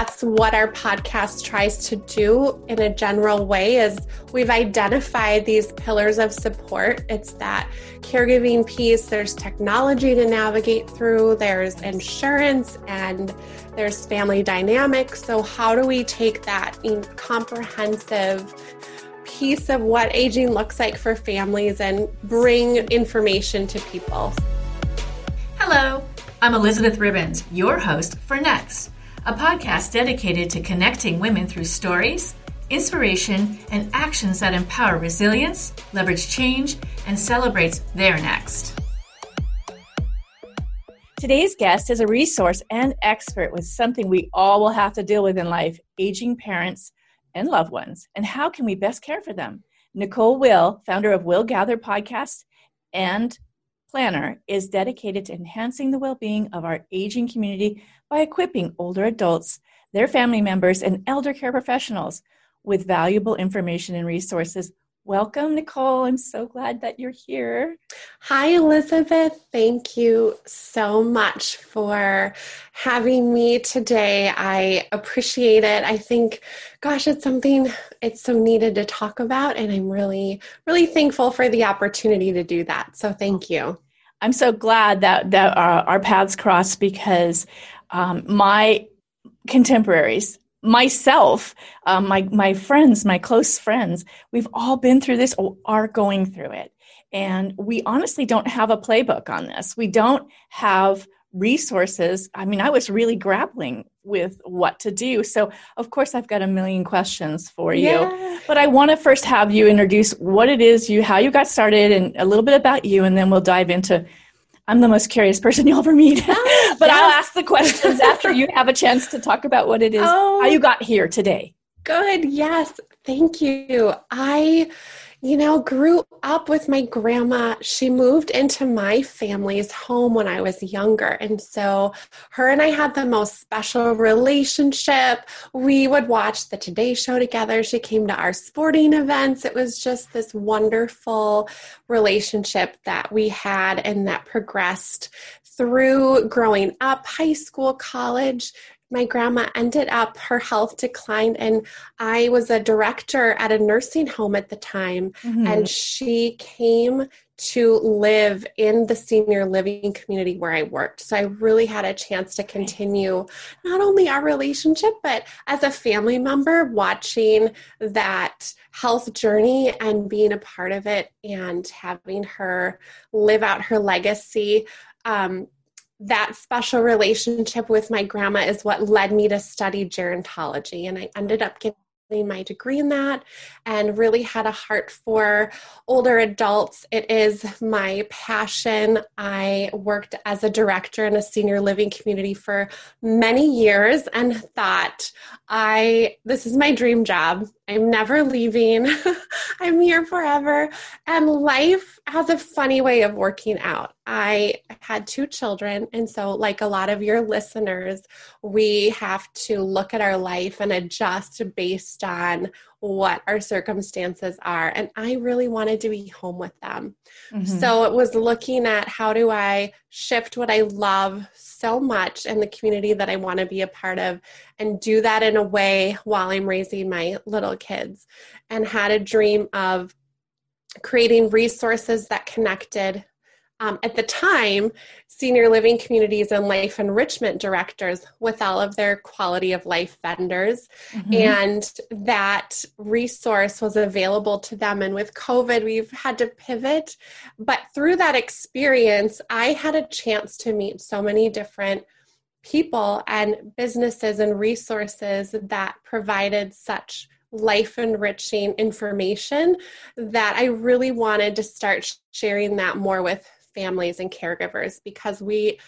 that's what our podcast tries to do in a general way is we've identified these pillars of support. It's that caregiving piece, there's technology to navigate through, there's insurance and there's family dynamics. So how do we take that comprehensive piece of what aging looks like for families and bring information to people? Hello, I'm Elizabeth Ribbons, your host for Next a podcast dedicated to connecting women through stories, inspiration, and actions that empower resilience, leverage change, and celebrates their next. Today's guest is a resource and expert with something we all will have to deal with in life aging parents and loved ones. And how can we best care for them? Nicole Will, founder of Will Gather Podcast and planner, is dedicated to enhancing the well being of our aging community by equipping older adults, their family members, and elder care professionals with valuable information and resources. Welcome, Nicole. I'm so glad that you're here. Hi, Elizabeth. Thank you so much for having me today. I appreciate it. I think, gosh, it's something it's so needed to talk about, and I'm really, really thankful for the opportunity to do that. So, thank you. I'm so glad that that our, our paths crossed because um, my contemporaries myself um, my my friends my close friends we've all been through this or are going through it. And we honestly don't have a playbook on this. We don't have resources. I mean i was really grappling with what to do. So of course i've got a million questions for you. Yeah. but i want to first have you introduce what it is you how you got started and a little bit about you and then we'll dive into I'm the most curious person you'll ever meet. But yes. I'll ask the questions after you have a chance to talk about what it is, oh, how you got here today. Good. Yes. Thank you. I you know, grew up with my grandma. She moved into my family's home when I was younger. And so her and I had the most special relationship. We would watch the Today Show together. She came to our sporting events. It was just this wonderful relationship that we had and that progressed through growing up, high school, college, my grandma ended up her health declined and i was a director at a nursing home at the time. Mm-hmm. and she came to live in the senior living community where i worked. So i really had a chance to continue not only our relationship but as a family member watching that health journey and being a part of it and having her live out her legacy um, that special relationship with my grandma is what led me to study gerontology. And I ended up getting my degree in that and really had a heart for older adults. It is my passion. I worked as a director in a senior living community for many years and thought I this is my dream job. I'm never leaving. I'm here forever. And life has a funny way of working out. I had two children. And so, like a lot of your listeners, we have to look at our life and adjust based on what our circumstances are. And I really wanted to be home with them. Mm-hmm. So it was looking at how do I shift what I love so much in the community that I want to be a part of and do that in a way while I'm raising my little kids. And had a dream of creating resources that connected um, at the time senior living communities and life enrichment directors with all of their quality of life vendors. Mm-hmm. and that resource was available to them. And with covid we've had to pivot. But through that experience i had a chance to meet so many different people and businesses and resources that provided such life enriching information that I really wanted to start sharing that more with families and caregivers because we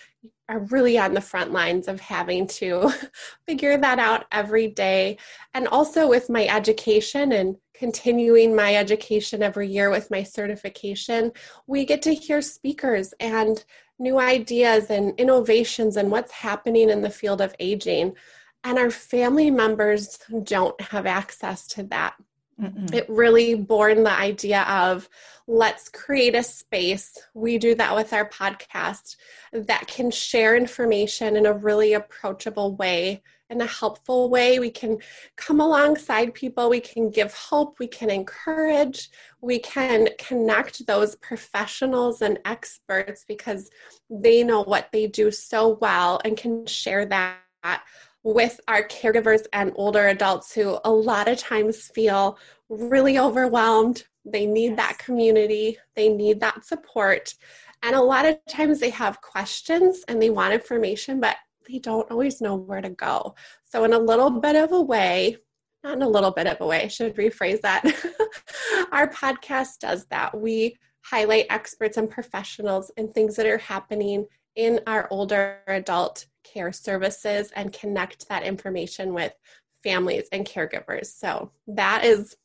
are really on the front lines of having to figure that out every day. And also with my education and continuing my education every year with my certification, we get to hear speakers and new ideas and innovations and what's happening in the field of aging. And our family members don't have access to that. Mm-mm. it really born the idea of let's create a space. We do that with our podcast that can share information in a really approachable way, in a helpful way. We can come alongside people, we can give hope, we can encourage, we can connect those professionals and experts because they know what they do so well and can share that with our caregivers and older adults who a lot of times feel really overwhelmed. They need yes. that community, they need that support. And a lot of times they have questions and they want information, but they don't always know where to go. So, in a little bit of a way, not in a little bit of a way, I should rephrase that. Our podcast does that. We highlight experts and professionals and things that are happening in our older adult care services and connect that information with families and caregivers. So, that is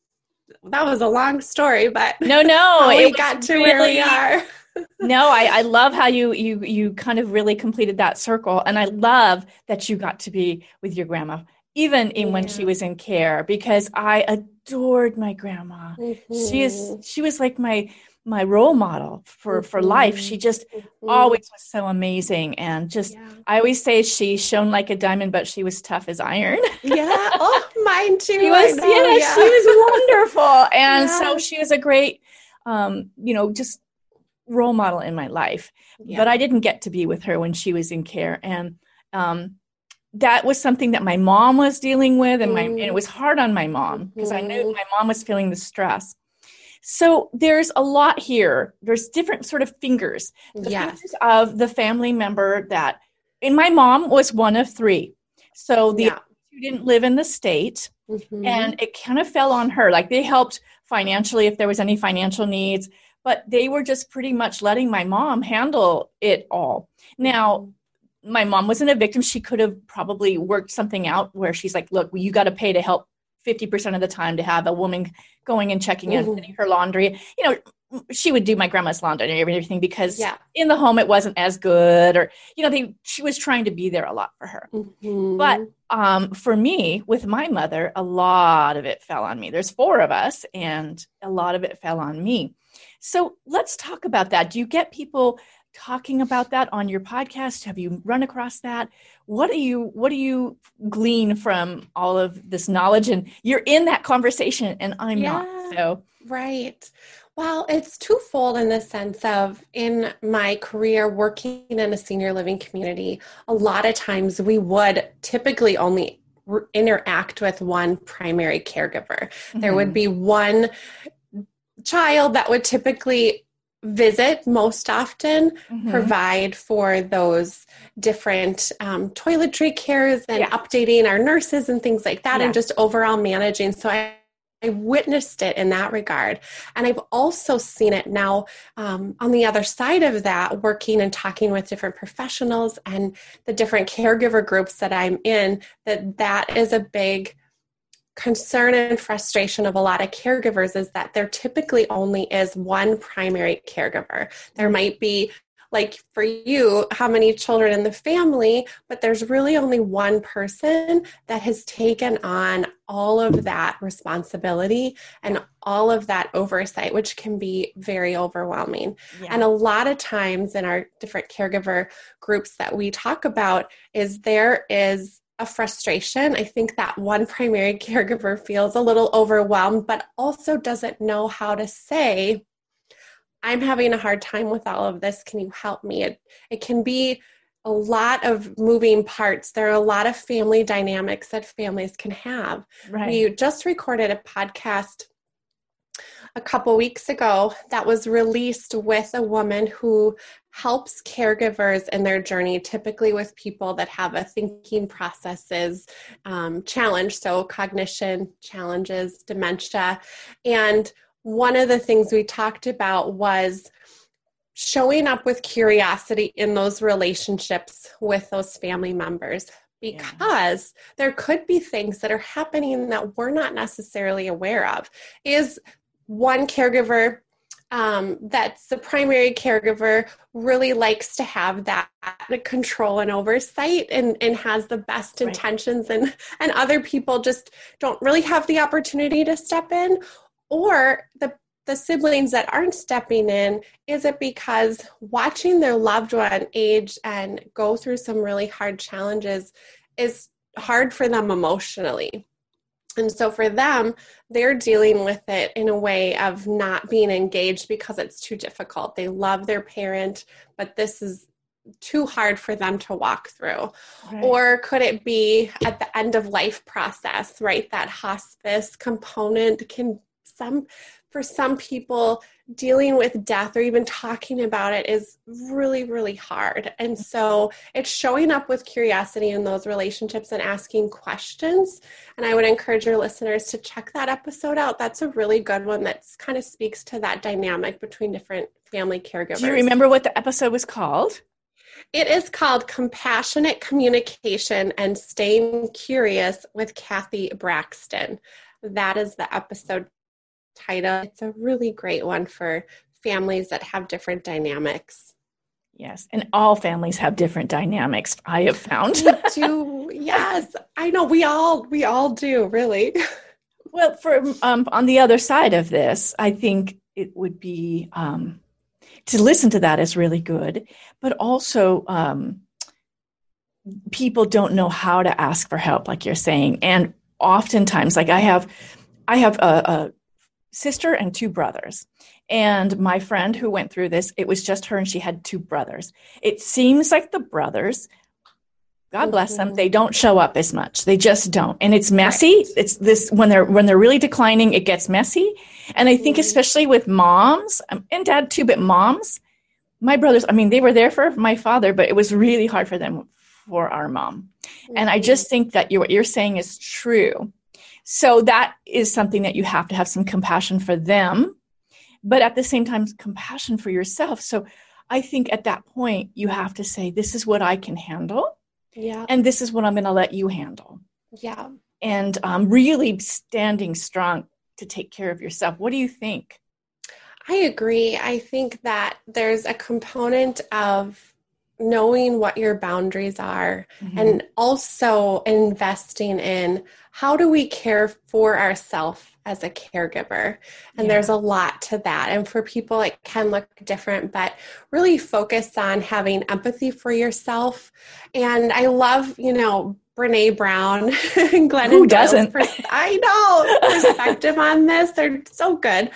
that was a long story, but no, no, we got to really, where we are. no, I, I love how you you you kind of really completed that circle, and I love that you got to be with your grandma, even in yeah. when she was in care, because I adored my grandma. Mm-hmm. She is mm-hmm. she was like my my role model for for life she mm-hmm. just mm-hmm. always was so amazing and just yeah. i always say she shone like a diamond but she was tough as iron yeah oh mine too she was yeah, yeah, she was wonderful and yeah. so she was a great um you know just role model in my life but i didn't get to be with her when she was in care and um that was something that my mom was dealing with and my mm. and it was hard on my mom because mm. i knew mm-hmm. my mom was feeling the stress so there's a lot here. There's different sort of fingers. The yes. fingers of the family member that, and my mom was one of three. So the yeah. two didn't live in the state, mm-hmm. and it kind of fell on her. Like they helped financially if there was any financial needs, but they were just pretty much letting my mom handle it all. Now, my mom wasn't a victim. She could have probably worked something out where she's like, look, well, you got to pay to help 50% of the time to have a woman going and checking in, her laundry. You know, she would do my grandma's laundry and everything because yeah. in the home it wasn't as good or you know they she was trying to be there a lot for her mm-hmm. but um, for me with my mother a lot of it fell on me there's four of us and a lot of it fell on me so let's talk about that do you get people talking about that on your podcast have you run across that what do you what do you glean from all of this knowledge and you're in that conversation and i'm yeah, not so right well, it's twofold in the sense of in my career working in a senior living community, a lot of times we would typically only interact with one primary caregiver. Mm-hmm. There would mm-hmm. be one child that would typically visit most often mm-hmm. provide for those different um, toiletry cares and yeah. updating our nurses and things like that yeah. and just overall managing so i I witnessed it in that regard. And I've also seen it now um, on the other side of that, working and talking with different professionals and the different caregiver groups that I'm in, that that is a big concern and frustration of a lot of caregivers is that there typically only is one primary caregiver. There might be like for you, how many children in the family, but there's really only one person that has taken on all of that responsibility and all of that oversight, which can be very overwhelming. Yeah. And a lot of times in our different caregiver groups that we talk about, is there is a frustration. I think that one primary caregiver feels a little overwhelmed, but also doesn't know how to say, I'm having a hard time with all of this. Can you help me? It, it can be a lot of moving parts. There are a lot of family dynamics that families can have. Right. We just recorded a podcast a couple weeks ago that was released with a woman who helps caregivers in their journey, typically with people that have a thinking processes um, challenge, so cognition challenges, dementia. And one of the things we talked about was showing up with curiosity in those relationships with those family members because yeah. there could be things that are happening that we're not necessarily aware of is one caregiver um, that's the primary caregiver really likes to have that control and oversight and, and has the best right. intentions and, and other people just don't really have the opportunity to step in or the the siblings that aren't stepping in is it because watching their loved one age and go through some really hard challenges is hard for them emotionally and so for them, they're dealing with it in a way of not being engaged because it's too difficult. They love their parent, but this is too hard for them to walk through. Right. Or could it be at the end of life process, right? That hospice component can some for some people dealing with death or even talking about it is really, really hard. And so it's showing up with curiosity in those relationships and asking questions. And I would encourage your listeners to check that episode out. That's a really good one that kind of speaks to that dynamic between different family caregivers. Do you remember what the episode was called? It is called Compassionate Communication and Staying Curious with Kathy Braxton. That is the episode title. It's a really great one for families that have different dynamics. Yes, and all families have different dynamics. I have found. we do. Yes, I know. We all we all do. Really. Well, for um, on the other side of this, I think it would be um, to listen to that is really good, but also um, people don't know how to ask for help, like you're saying, and oftentimes, like I have, I have a, a sister and two brothers. And my friend who went through this, it was just her and she had two brothers. It seems like the brothers, God bless them, they don't show up as much. They just don't. And it's messy. Right. It's this when they're when they're really declining, it gets messy. And I think mm-hmm. especially with moms um, and dad too, but moms, my brothers, I mean, they were there for my father, but it was really hard for them for our mom. Mm-hmm. And I just mm-hmm. think that you, what you're saying is true so that is something that you have to have some compassion for them, but at the same time, compassion for yourself. So I think at that point, you have to say, This is what I can handle. Yeah. And this is what I'm going to let you handle. Yeah. And um, really standing strong to take care of yourself. What do you think? I agree. I think that there's a component of knowing what your boundaries are mm-hmm. and also investing in how do we care for ourselves as a caregiver and yeah. there's a lot to that and for people it can look different but really focus on having empathy for yourself and i love you know Brene Brown and Glennon Who doesn't? Pers- I know perspective on this. They're so good.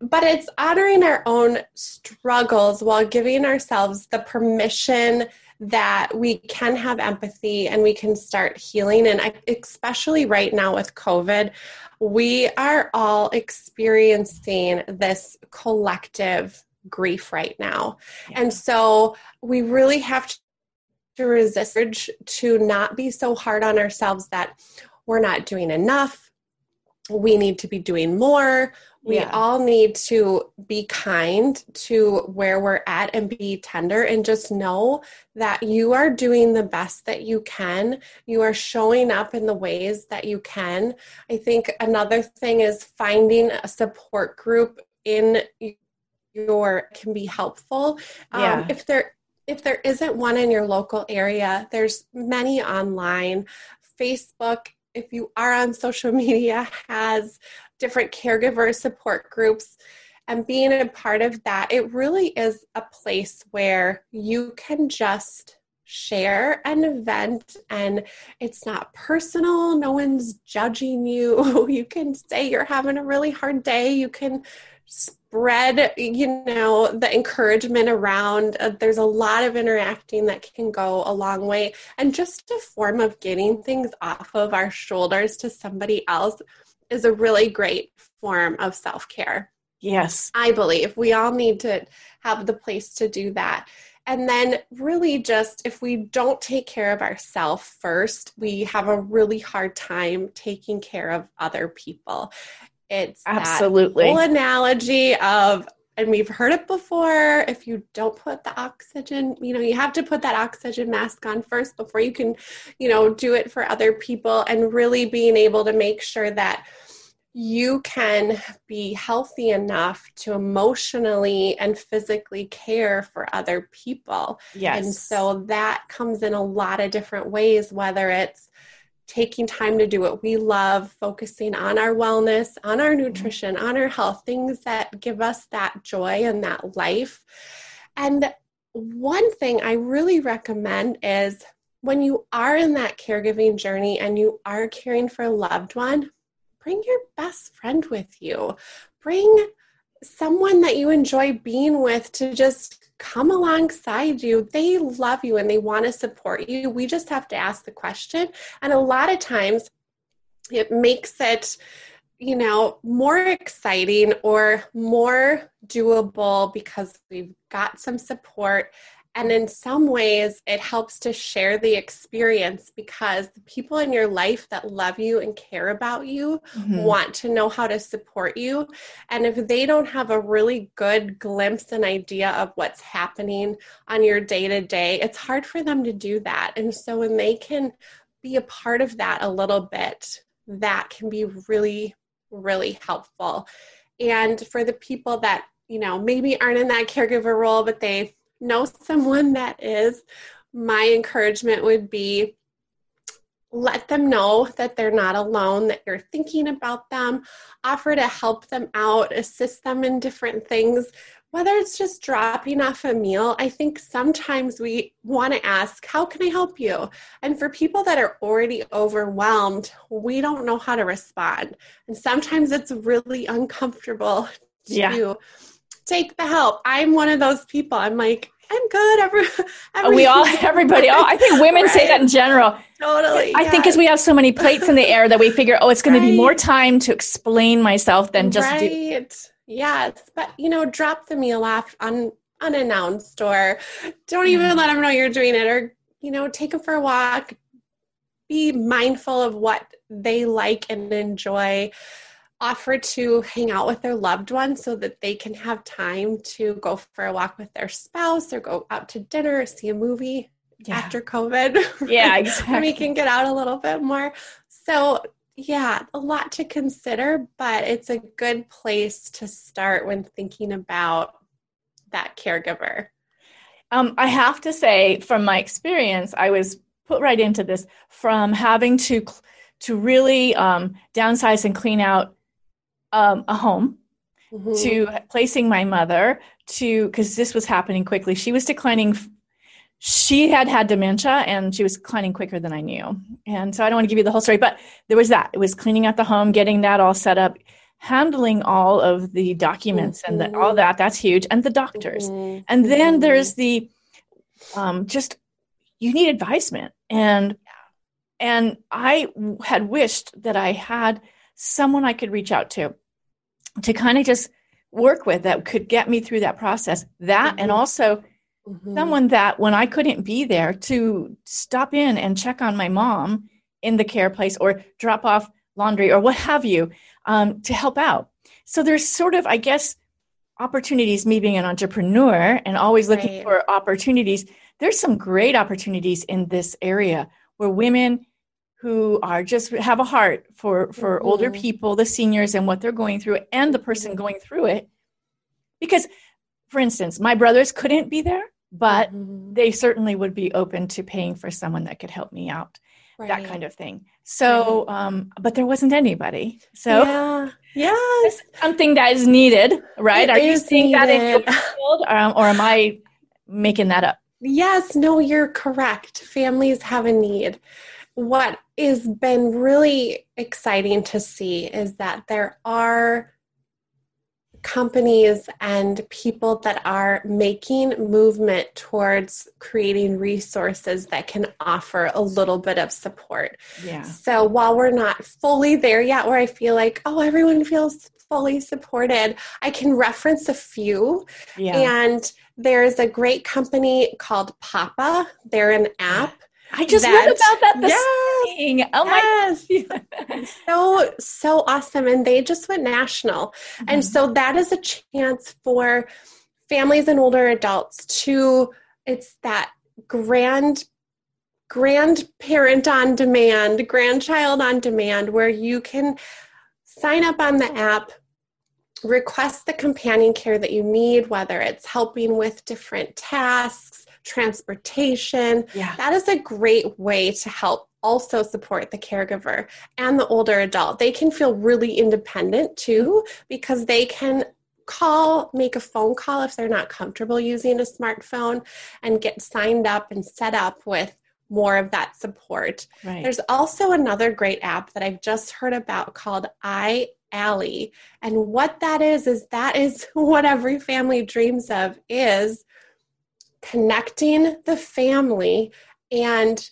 But it's honoring our own struggles while giving ourselves the permission that we can have empathy and we can start healing. And especially right now with COVID, we are all experiencing this collective grief right now. Yeah. And so we really have to to resist to not be so hard on ourselves that we're not doing enough. We need to be doing more. We yeah. all need to be kind to where we're at and be tender and just know that you are doing the best that you can. You are showing up in the ways that you can. I think another thing is finding a support group in your can be helpful. Um, yeah. Um, if there if there isn't one in your local area, there's many online. Facebook, if you are on social media, has different caregiver support groups. And being a part of that, it really is a place where you can just share an event and it's not personal. No one's judging you. You can say you're having a really hard day. You can spread you know the encouragement around uh, there's a lot of interacting that can go a long way. And just a form of getting things off of our shoulders to somebody else is a really great form of self-care. Yes. I believe we all need to have the place to do that. And then really just if we don't take care of ourselves first we have a really hard time taking care of other people it's absolutely whole analogy of and we've heard it before if you don't put the oxygen you know you have to put that oxygen mask on first before you can you know do it for other people and really being able to make sure that you can be healthy enough to emotionally and physically care for other people. Yes. And so that comes in a lot of different ways, whether it's taking time to do what we love, focusing on our wellness, on our nutrition, on our health, things that give us that joy and that life. And one thing I really recommend is when you are in that caregiving journey and you are caring for a loved one, bring your best friend with you. Bring someone that you enjoy being with to just come alongside you. They love you and they want to support you. We just have to ask the question. And a lot of times it makes it you know, more exciting or more doable because we've got some support and in some ways, it helps to share the experience because the people in your life that love you and care about you mm-hmm. want to know how to support you. And if they don't have a really good glimpse and idea of what's happening on your day to day, it's hard for them to do that. And so when they can be a part of that a little bit, that can be really, really helpful. And for the people that, you know, maybe aren't in that caregiver role, but they know someone that is, my encouragement would be let them know that they're not alone, that you're thinking about them, offer to help them out, assist them in different things, whether it's just dropping off a meal. I think sometimes we want to ask, How can I help you? And for people that are already overwhelmed, we don't know how to respond. And sometimes it's really uncomfortable to. Yeah take the help. I'm one of those people. I'm like, I'm good. Every, every we all, everybody, all, I think women right. say that in general. Totally. I yes. think because we have so many plates in the air that we figure, oh, it's going right. to be more time to explain myself than just right. do. Yes. But, you know, drop the meal off un, unannounced or don't even mm. let them know you're doing it or, you know, take them for a walk. Be mindful of what they like and enjoy offer to hang out with their loved ones so that they can have time to go for a walk with their spouse or go out to dinner or see a movie yeah. after COVID. Yeah, exactly. we can get out a little bit more. So, yeah, a lot to consider, but it's a good place to start when thinking about that caregiver. Um, I have to say, from my experience, I was put right into this from having to to really um, downsize and clean out um, a home mm-hmm. to placing my mother to because this was happening quickly. She was declining. She had had dementia and she was declining quicker than I knew. And so I don't want to give you the whole story, but there was that. It was cleaning out the home, getting that all set up, handling all of the documents mm-hmm. and the, all that. That's huge. And the doctors. Mm-hmm. And then mm-hmm. there's the um, just you need advisement and and I had wished that I had someone I could reach out to to kind of just work with that could get me through that process. That mm-hmm. and also mm-hmm. someone that when I couldn't be there to stop in and check on my mom in the care place or drop off laundry or what have you um, to help out. So there's sort of, I guess, opportunities, me being an entrepreneur and always looking right. for opportunities. There's some great opportunities in this area where women who are just have a heart for for mm-hmm. older people the seniors and what they're going through and the person mm-hmm. going through it because for instance my brothers couldn't be there but mm-hmm. they certainly would be open to paying for someone that could help me out right. that kind of thing so right. um but there wasn't anybody so yeah yes something that is needed right it are you seeing needed. that in your field um, or am i making that up yes no you're correct families have a need what has been really exciting to see is that there are companies and people that are making movement towards creating resources that can offer a little bit of support. Yeah. So while we're not fully there yet where I feel like, oh, everyone feels fully supported, I can reference a few. Yeah. And there's a great company called Papa. They're an app I just that, read about that this yes, morning. Oh yes. so so awesome. And they just went national. Mm-hmm. And so that is a chance for families and older adults to it's that grand grandparent on demand, grandchild on demand, where you can sign up on the app, request the companion care that you need, whether it's helping with different tasks, transportation. Yeah. That is a great way to help also support the caregiver and the older adult. They can feel really independent too because they can call, make a phone call if they're not comfortable using a smartphone and get signed up and set up with more of that support. Right. There's also another great app that I've just heard about called iAlly. And what that is, is that is what every family dreams of is connecting the family and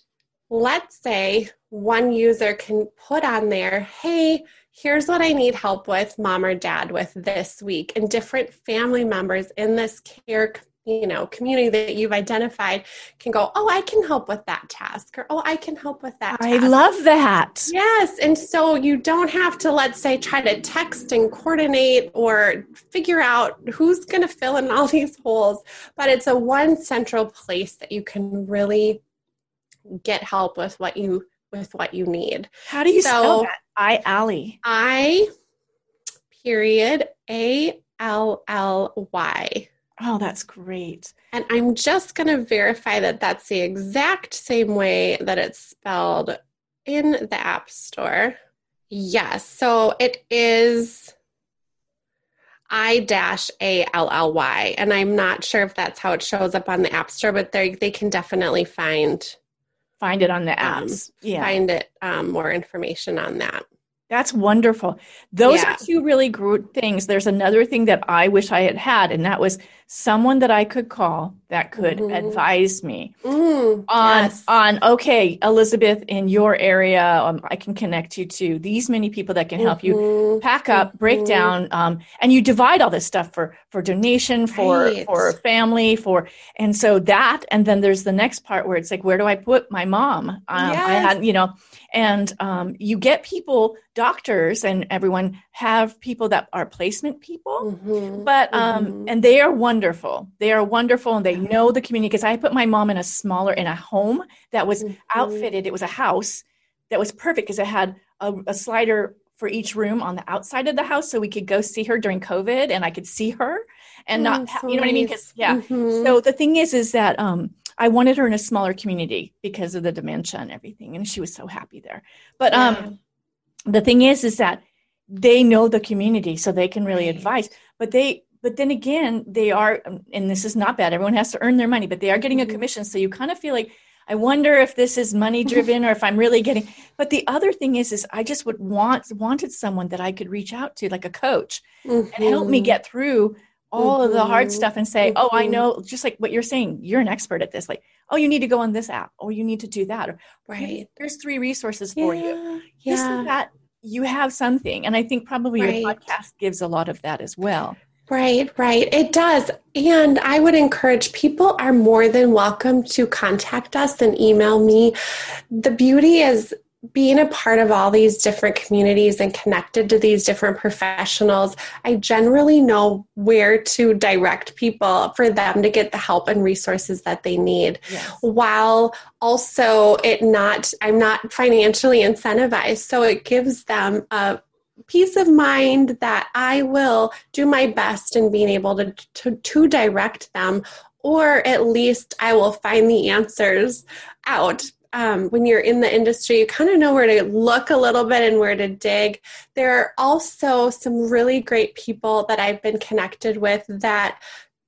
let's say one user can put on there, hey, here's what I need help with, mom or dad, with this week. And different family members in this care you know community that you've identified can go oh i can help with that task or oh i can help with that I task. love that. yes and so you don't have to let's say try to text and coordinate or figure out who's going to fill in all these holes but it's a one central place that you can really get help with what you with what you need. How do you So- spell that? iAlly. I period A L L Y. Oh, that's great. And I'm just going to verify that that's the exact same way that it's spelled in the App Store. Yes. So it is I dash A L L Y. And I'm not sure if that's how it shows up on the App Store, but they they can definitely find Find it on the um, apps. yeah. find it um, more information on that. That's wonderful. Those Yeah. are two really great things. There's another thing that I wish I had had, and that was someone that I could call that could Mhm. advise me Mm, on yes. on okay, Elizabeth, in your area, um, I can connect you to these many people that can help you Mhm. pack up, break Mhm. down, um, and you divide all this stuff for for donation, for Right. for family, for and so that, and then there's the next part where it's like, where do I put my mom? Um, I had, you know, and um, you get people, doctors, and everyone have people that are placement people. Mhm. But um, Mhm. and they are wonderful. They are wonderful, and they know the community. Because I put my mom in a smaller in a home that was Mhm. outfitted. It was a house that was perfect because it had a, a slider for each room on the outside of the house, so we could go see her during COVID, and I could see her and Oh, not, so you know what I mean? Because yeah. Mhm. So the thing is, is that um, I wanted her in a smaller community because of the dementia and everything, and she was so happy there. But um, the thing is is that they know the community so they can really Right. advise but they but then again they are and this is not bad everyone has to earn their money but they are getting a Mhm. commission so you kind of feel like i wonder if this is money driven or if i'm really getting but the other thing is is i just would want wanted someone that i could reach out to like a coach and help me Mhm. get through all of the hard Mhm. stuff and say oh i Mhm. know just like what you're saying you're an expert at this like oh you need to go on this app or you need to do that or right. there's three resources for you Yeah. that you have something. And I think probably your podcast gives a lot of that as well. Right, right. It does. And I would encourage people are more than welcome to contact us and email me. The beauty is being a part of all these different communities and connected to these different professionals. I generally know where to direct people for them to get the help and resources that they need Yes. while also it not i'm not financially incentivized so it gives them a peace of mind that i will do my best in being able to to, to direct them or at least i will find the answers out um, when you're in the industry, you kind of know where to look a little bit and where to dig. There are also some really great people that I've been connected with that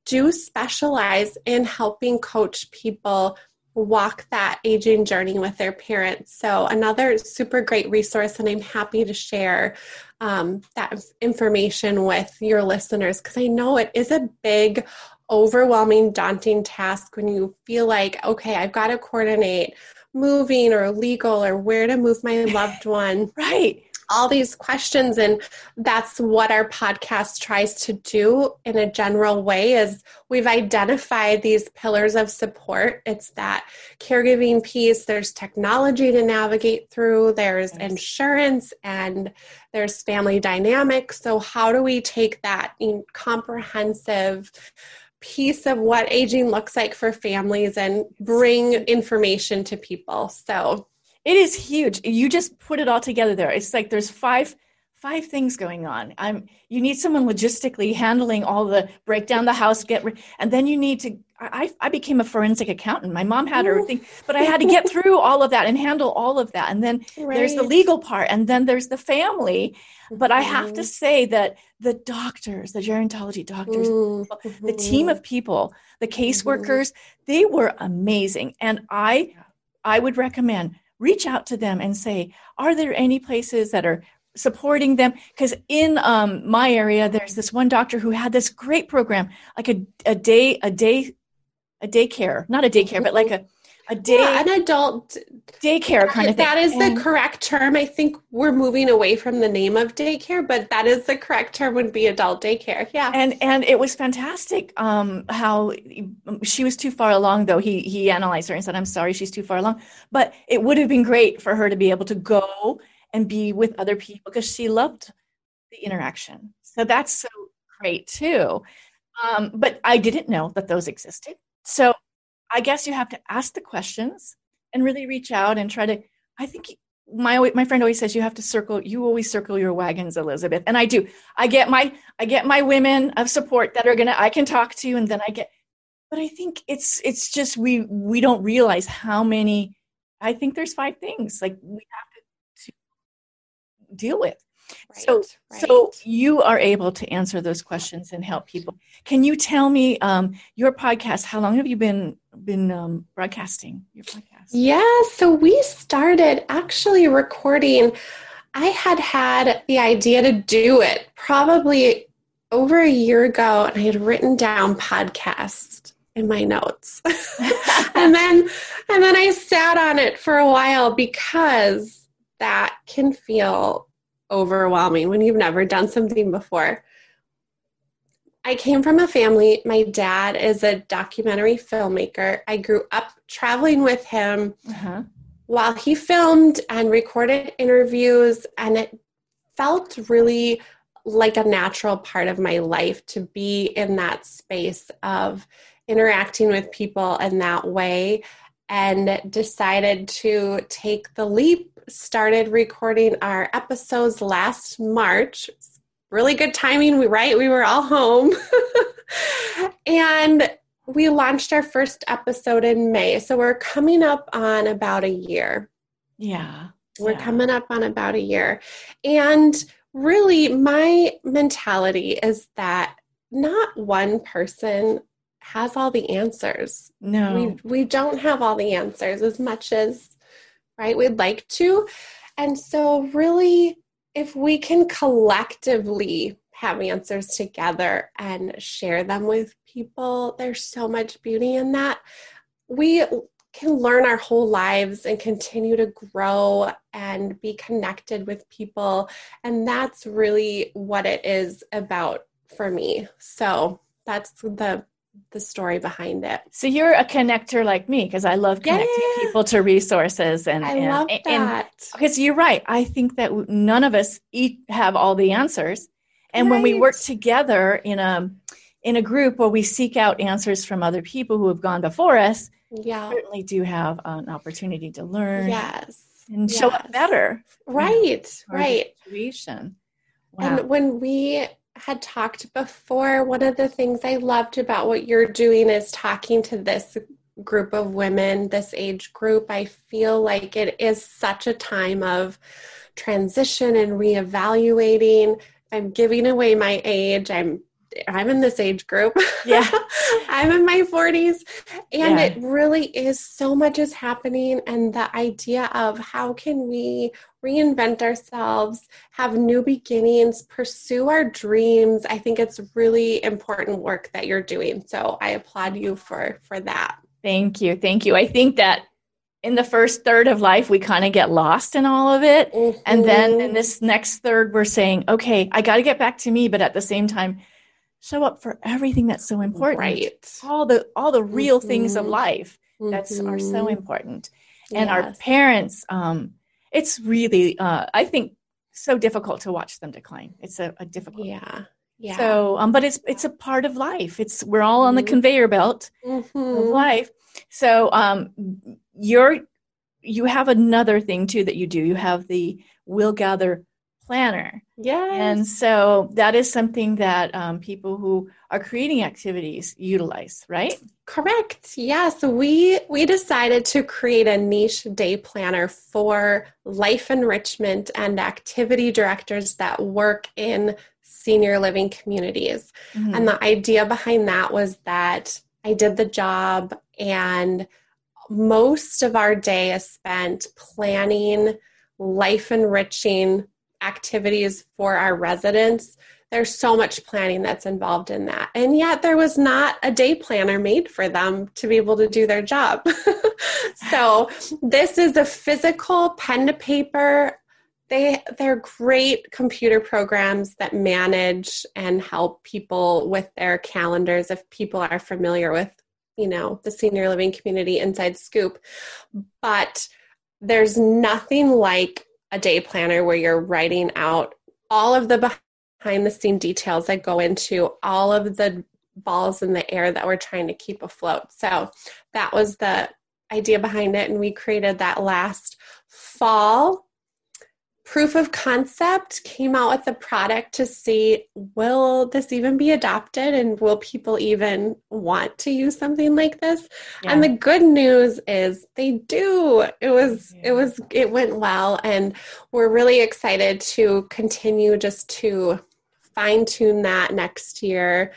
do specialize in helping coach people walk that aging journey with their parents. So, another super great resource, and I'm happy to share um, that information with your listeners because I know it is a big, overwhelming, daunting task when you feel like, okay, I've got to coordinate moving or legal or where to move my loved one. Right. all these questions and that's what our podcast tries to do in a general way is we've identified these pillars of support. It's that caregiving piece. There's technology to navigate through. There's insurance and there's family dynamics. So how do we take that in comprehensive piece of what aging looks like for families and bring information to people so It is huge. You just put it all together there. It's like there's five five things going on. I'm you need someone logistically handling all the break down the house, get re- and then you need to I, I became a forensic accountant. My mom had her thing, but I had to get through all of that and handle all of that. And then right. there's the legal part, and then there's the family. But I have to mm-hmm. say that the doctors, the gerontology doctors, mm-hmm. the team of people, the caseworkers, mm-hmm. they were amazing. And I I would recommend reach out to them and say, are there any places that are supporting them because in um, my area there's this one doctor who had this great program like a, a day a day a daycare not a daycare but like a a day yeah, an adult daycare kind of thing. That is and, the correct term. I think we're moving away from the name of daycare, but that is the correct term would be adult daycare. Yeah. And and it was fantastic um how she was too far along though. He he analyzed her and said, "I'm sorry, she's too far along." But it would have been great for her to be able to go and be with other people because she loved the interaction. So that's so great too. Um, but I didn't know that those existed. So I guess you have to ask the questions and really reach out and try to. I think my my friend always says you have to circle. You always circle your wagons, Elizabeth, and I do. I get my I get my women of support that are gonna I can talk to, and then I get. But I think it's it's just we we don't realize how many. I think there's five things like we have deal with. Right, so, right. so you are able to answer those questions and help people. Can you tell me um, your podcast? How long have you been been um, broadcasting your podcast? Yeah, so we started actually recording. I had had the idea to do it probably over a year ago, and I had written down podcast in my notes, and then and then I sat on it for a while because that can feel overwhelming when you've never done something before. I came from a family, my dad is a documentary filmmaker. I grew up traveling with him uh-huh. while he filmed and recorded interviews, and it felt really like a natural part of my life to be in that space of interacting with people in that way and decided to take the leap started recording our episodes last March. Really good timing, we right? We were all home. and we launched our first episode in May. So we're coming up on about a year. Yeah. We're yeah. coming up on about a year. And really, my mentality is that not one person has all the answers. No. We we don't have all the answers as much as right? We'd like to. And so, really, if we can collectively have answers together and share them with people, there's so much beauty in that. We can learn our whole lives and continue to grow and be connected with people. And that's really what it is about for me. So, that's the the story behind it. So you're a connector like me because I love connecting yeah. people to resources and I and, love that. Because you're right. I think that none of us have all the answers, and right. when we work together in a in a group where we seek out answers from other people who have gone before us, yeah, certainly do have an opportunity to learn. Yes. And yes. show up better. Right. Right. Situation. Wow. And when we had talked before, one of the things I loved about what you're doing is talking to this group of women, this age group. I feel like it is such a time of transition and reevaluating. I'm giving away my age. I'm I'm in this age group. Yeah. I'm in my 40s. And yeah. it really is so much is happening. And the idea of how can we reinvent ourselves, have new beginnings, pursue our dreams. I think it's really important work that you're doing. So I applaud you for for that. Thank you. Thank you. I think that in the first third of life we kind of get lost in all of it mm-hmm. and then in mm-hmm. this next third we're saying okay i got to get back to me but at the same time show up for everything that's so important right all the all the real mm-hmm. things of life that mm-hmm. are so mm-hmm. important and yes. our parents um it's really uh i think so difficult to watch them decline. It's a, a difficult yeah yeah. So um but it's it's a part of life. It's we're all on the mm-hmm. conveyor belt of mm-hmm. life. So um you're you have another thing too that you do. You have the will gather planner. Yes. And so that is something that um, people who are creating activities utilize, right? Correct. Yes, we we decided to create a niche day planner for life enrichment and activity directors that work in senior living communities. Mm-hmm. And the idea behind that was that I did the job and most of our day is spent planning life enriching activities for our residents there's so much planning that's involved in that. And yet there was not a day planner made for them to be able to do their job. So this is a physical pen to paper. They they're great computer programs that manage and help people with their calendars if people are familiar with you know the senior living community inside scoop. But there's nothing like a day planner where you're writing out all of the behind the scene details that go into all of the balls in the air that we're trying to keep afloat. So that was the idea behind it. And we created that last fall proof of concept came out with a product to see will this even be adopted? And will people even want to use something like this? Yeah. and the good news is they do. It was it was it went well. And we're really excited to continue just to fine tune that next year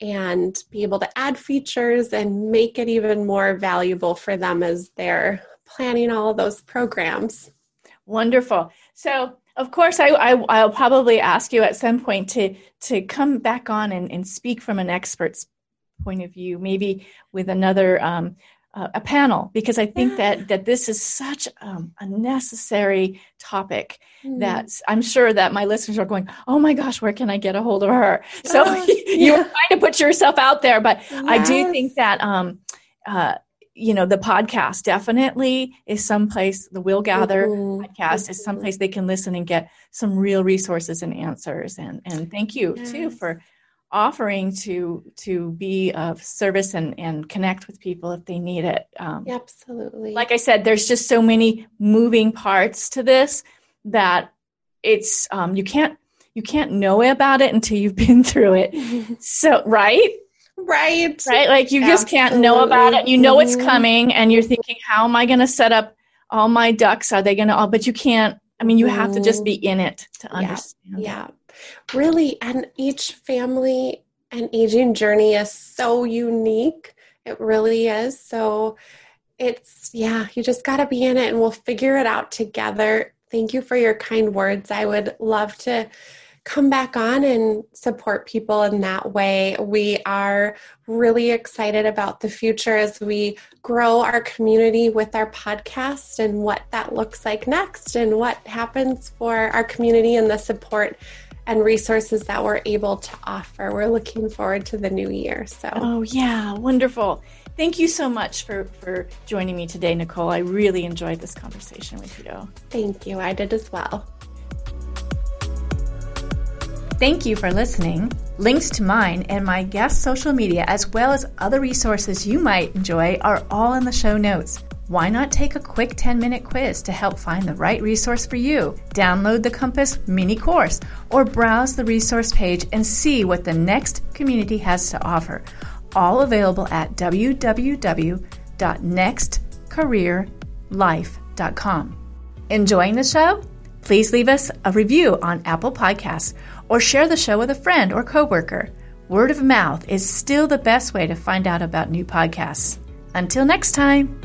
and be able to add features and make it even more valuable for them as they're planning all those programs. Wonderful. So, of course, I, I, will probably ask you at some point to, to come back on and, and speak from an expert's point of view, maybe with another um, uh, a panel, because I think that that this is such um, a necessary topic mm. that I'm sure that my listeners are going, "Oh my gosh, where can I get a hold of her?" So uh, you're trying to put yourself out there, but yes. I do think that um, uh, you know the podcast definitely is someplace the will gather mm-hmm. podcast is someplace they can listen and get some real resources and answers. And and thank you yes. too for offering to to be of service and and connect with people if they need it. Um, absolutely. like i said there's just so many moving parts to this that it's um, you can't you can't know about it until you've been through it. So right Right. Right. Like you Absolutely. just can't know about it. You know it's mm-hmm. coming and you're thinking, how am I going to set up all my ducks? Are they going to all, but you can't, I mean, you have to just be in it to understand. Yeah. yeah. Really. And each family and aging journey is so unique. It really is. So it's, yeah, you just got to be in it and we'll figure it out together. Thank you for your kind words. I would love to come back on and support people in that way. We are really excited about the future as we grow our community with our podcast and what that looks like next and what happens for our community and the support and resources that we're able to offer. We're looking forward to the new year. So Oh yeah, wonderful. Thank you so much for for joining me today, Nicole. I really enjoyed this conversation with you. Thank you. I did as well. Thank you for listening. Links to mine and my guest social media, as well as other resources you might enjoy, are all in the show notes. Why not take a quick 10 minute quiz to help find the right resource for you? Download the Compass mini course or browse the resource page and see what the next community has to offer. All available at www.nextcareerlife.com. Enjoying the show? Please leave us a review on Apple Podcasts or share the show with a friend or coworker. Word of mouth is still the best way to find out about new podcasts. Until next time.